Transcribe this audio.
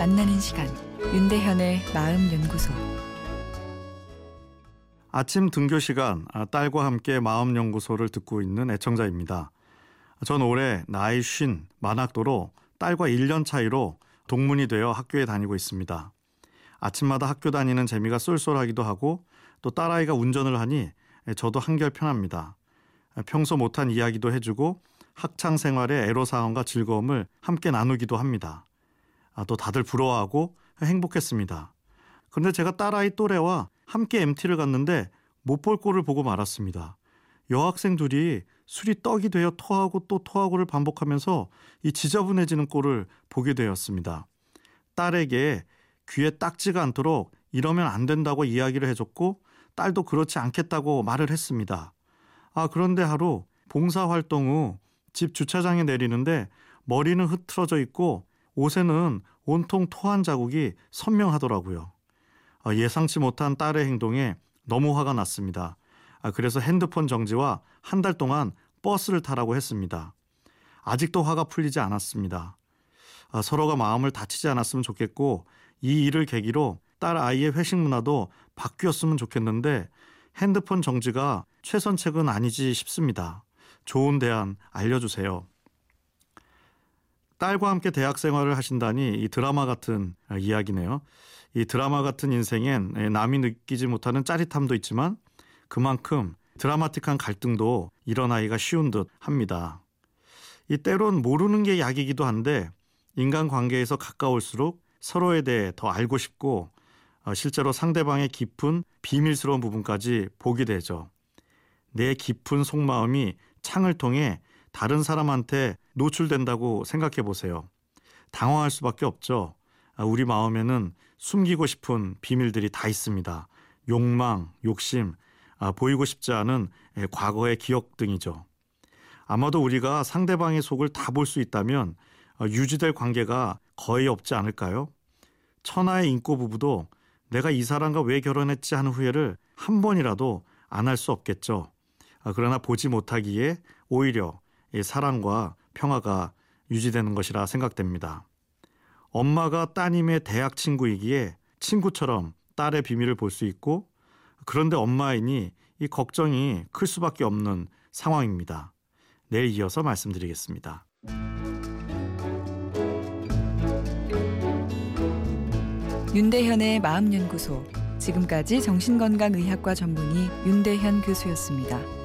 만나는 시간 윤대현의 마음 연구소 아침 등교 시간 아, 딸과 함께 마음 연구소를 듣고 있는 애청자입니다. 전 올해 나이 쉰 만학도로 딸과 1년 차이로 동문이 되어 학교에 다니고 있습니다. 아침마다 학교 다니는 재미가 쏠쏠하기도 하고 또 딸아이가 운전을 하니 저도 한결 편합니다. 평소 못한 이야기도 해주고 학창 생활의 애로사항과 즐거움을 함께 나누기도 합니다. 아, 또 다들 부러워하고 행복했습니다. 그런데 제가 딸아이 또래와 함께 MT를 갔는데 못 볼 꼴을 보고 말았습니다. 여학생 둘이 술이 떡이 되어 토하고 또 토하고를 반복하면서 이 지저분해지는 꼴을 보게 되었습니다. 딸에게 귀에 딱지가 않도록 이러면 안 된다고 이야기를 해줬고 딸도 그렇지 않겠다고 말을 했습니다. 아, 그런데 하루 봉사활동 후 집 주차장에 내리는데 머리는 흐트러져 있고 옷에는 온통 토한 자국이 선명하더라고요. 아, 예상치 못한 딸의 행동에 너무 화가 났습니다. 아, 그래서 핸드폰 정지와 한 달 동안 버스를 타라고 했습니다. 아직도 화가 풀리지 않았습니다. 아, 서로가 마음을 다치지 않았으면 좋겠고 이 일을 계기로 딸 아이의 회식 문화도 바뀌었으면 좋겠는데 핸드폰 정지가 최선책은 아니지 싶습니다. 좋은 대안 알려주세요. 딸과 함께 대학 생활을 하신다니 이 드라마 같은 이야기네요. 이 드라마 같은 인생엔 남이 느끼지 못하는 짜릿함도 있지만 그만큼 드라마틱한 갈등도 일어나기가 쉬운 듯 합니다. 이 때론 모르는 게 약이기도 한데 인간 관계에서 가까울수록 서로에 대해 더 알고 싶고 어, 실제로 상대방의 깊은 비밀스러운 부분까지 보게 되죠. 내 깊은 속마음이 창을 통해 다른 사람한테 노출된다고 생각해 보세요. 당황할 수밖에 없죠. 아, 우리 마음에는 숨기고 싶은 비밀들이 다 있습니다. 욕망, 욕심, 아, 보이고 싶지 않은 예, 과거의 기억 등이죠. 아마도 우리가 상대방의 속을 다 볼 수 있다면 어, 유지될 관계가 거의 없지 않을까요? 천하의 인꼬 부부도 내가 이 사람과 왜 결혼했지 하는 후회를 한 번이라도 안 할 수 없겠죠. 아, 그러나 보지 못하기에 오히려 사랑과 평화가 유지되는 것이라 생각됩니다. 엄마가 따님의 대학 친구이기에 친구처럼 딸의 비밀을 볼 수 있고 그런데 엄마이니 이 걱정이 클 수밖에 없는 상황입니다. 내일 이어서 말씀드리겠습니다. 윤대현의 마음연구소 지금까지 정신건강의학과 전문의 윤대현 교수였습니다.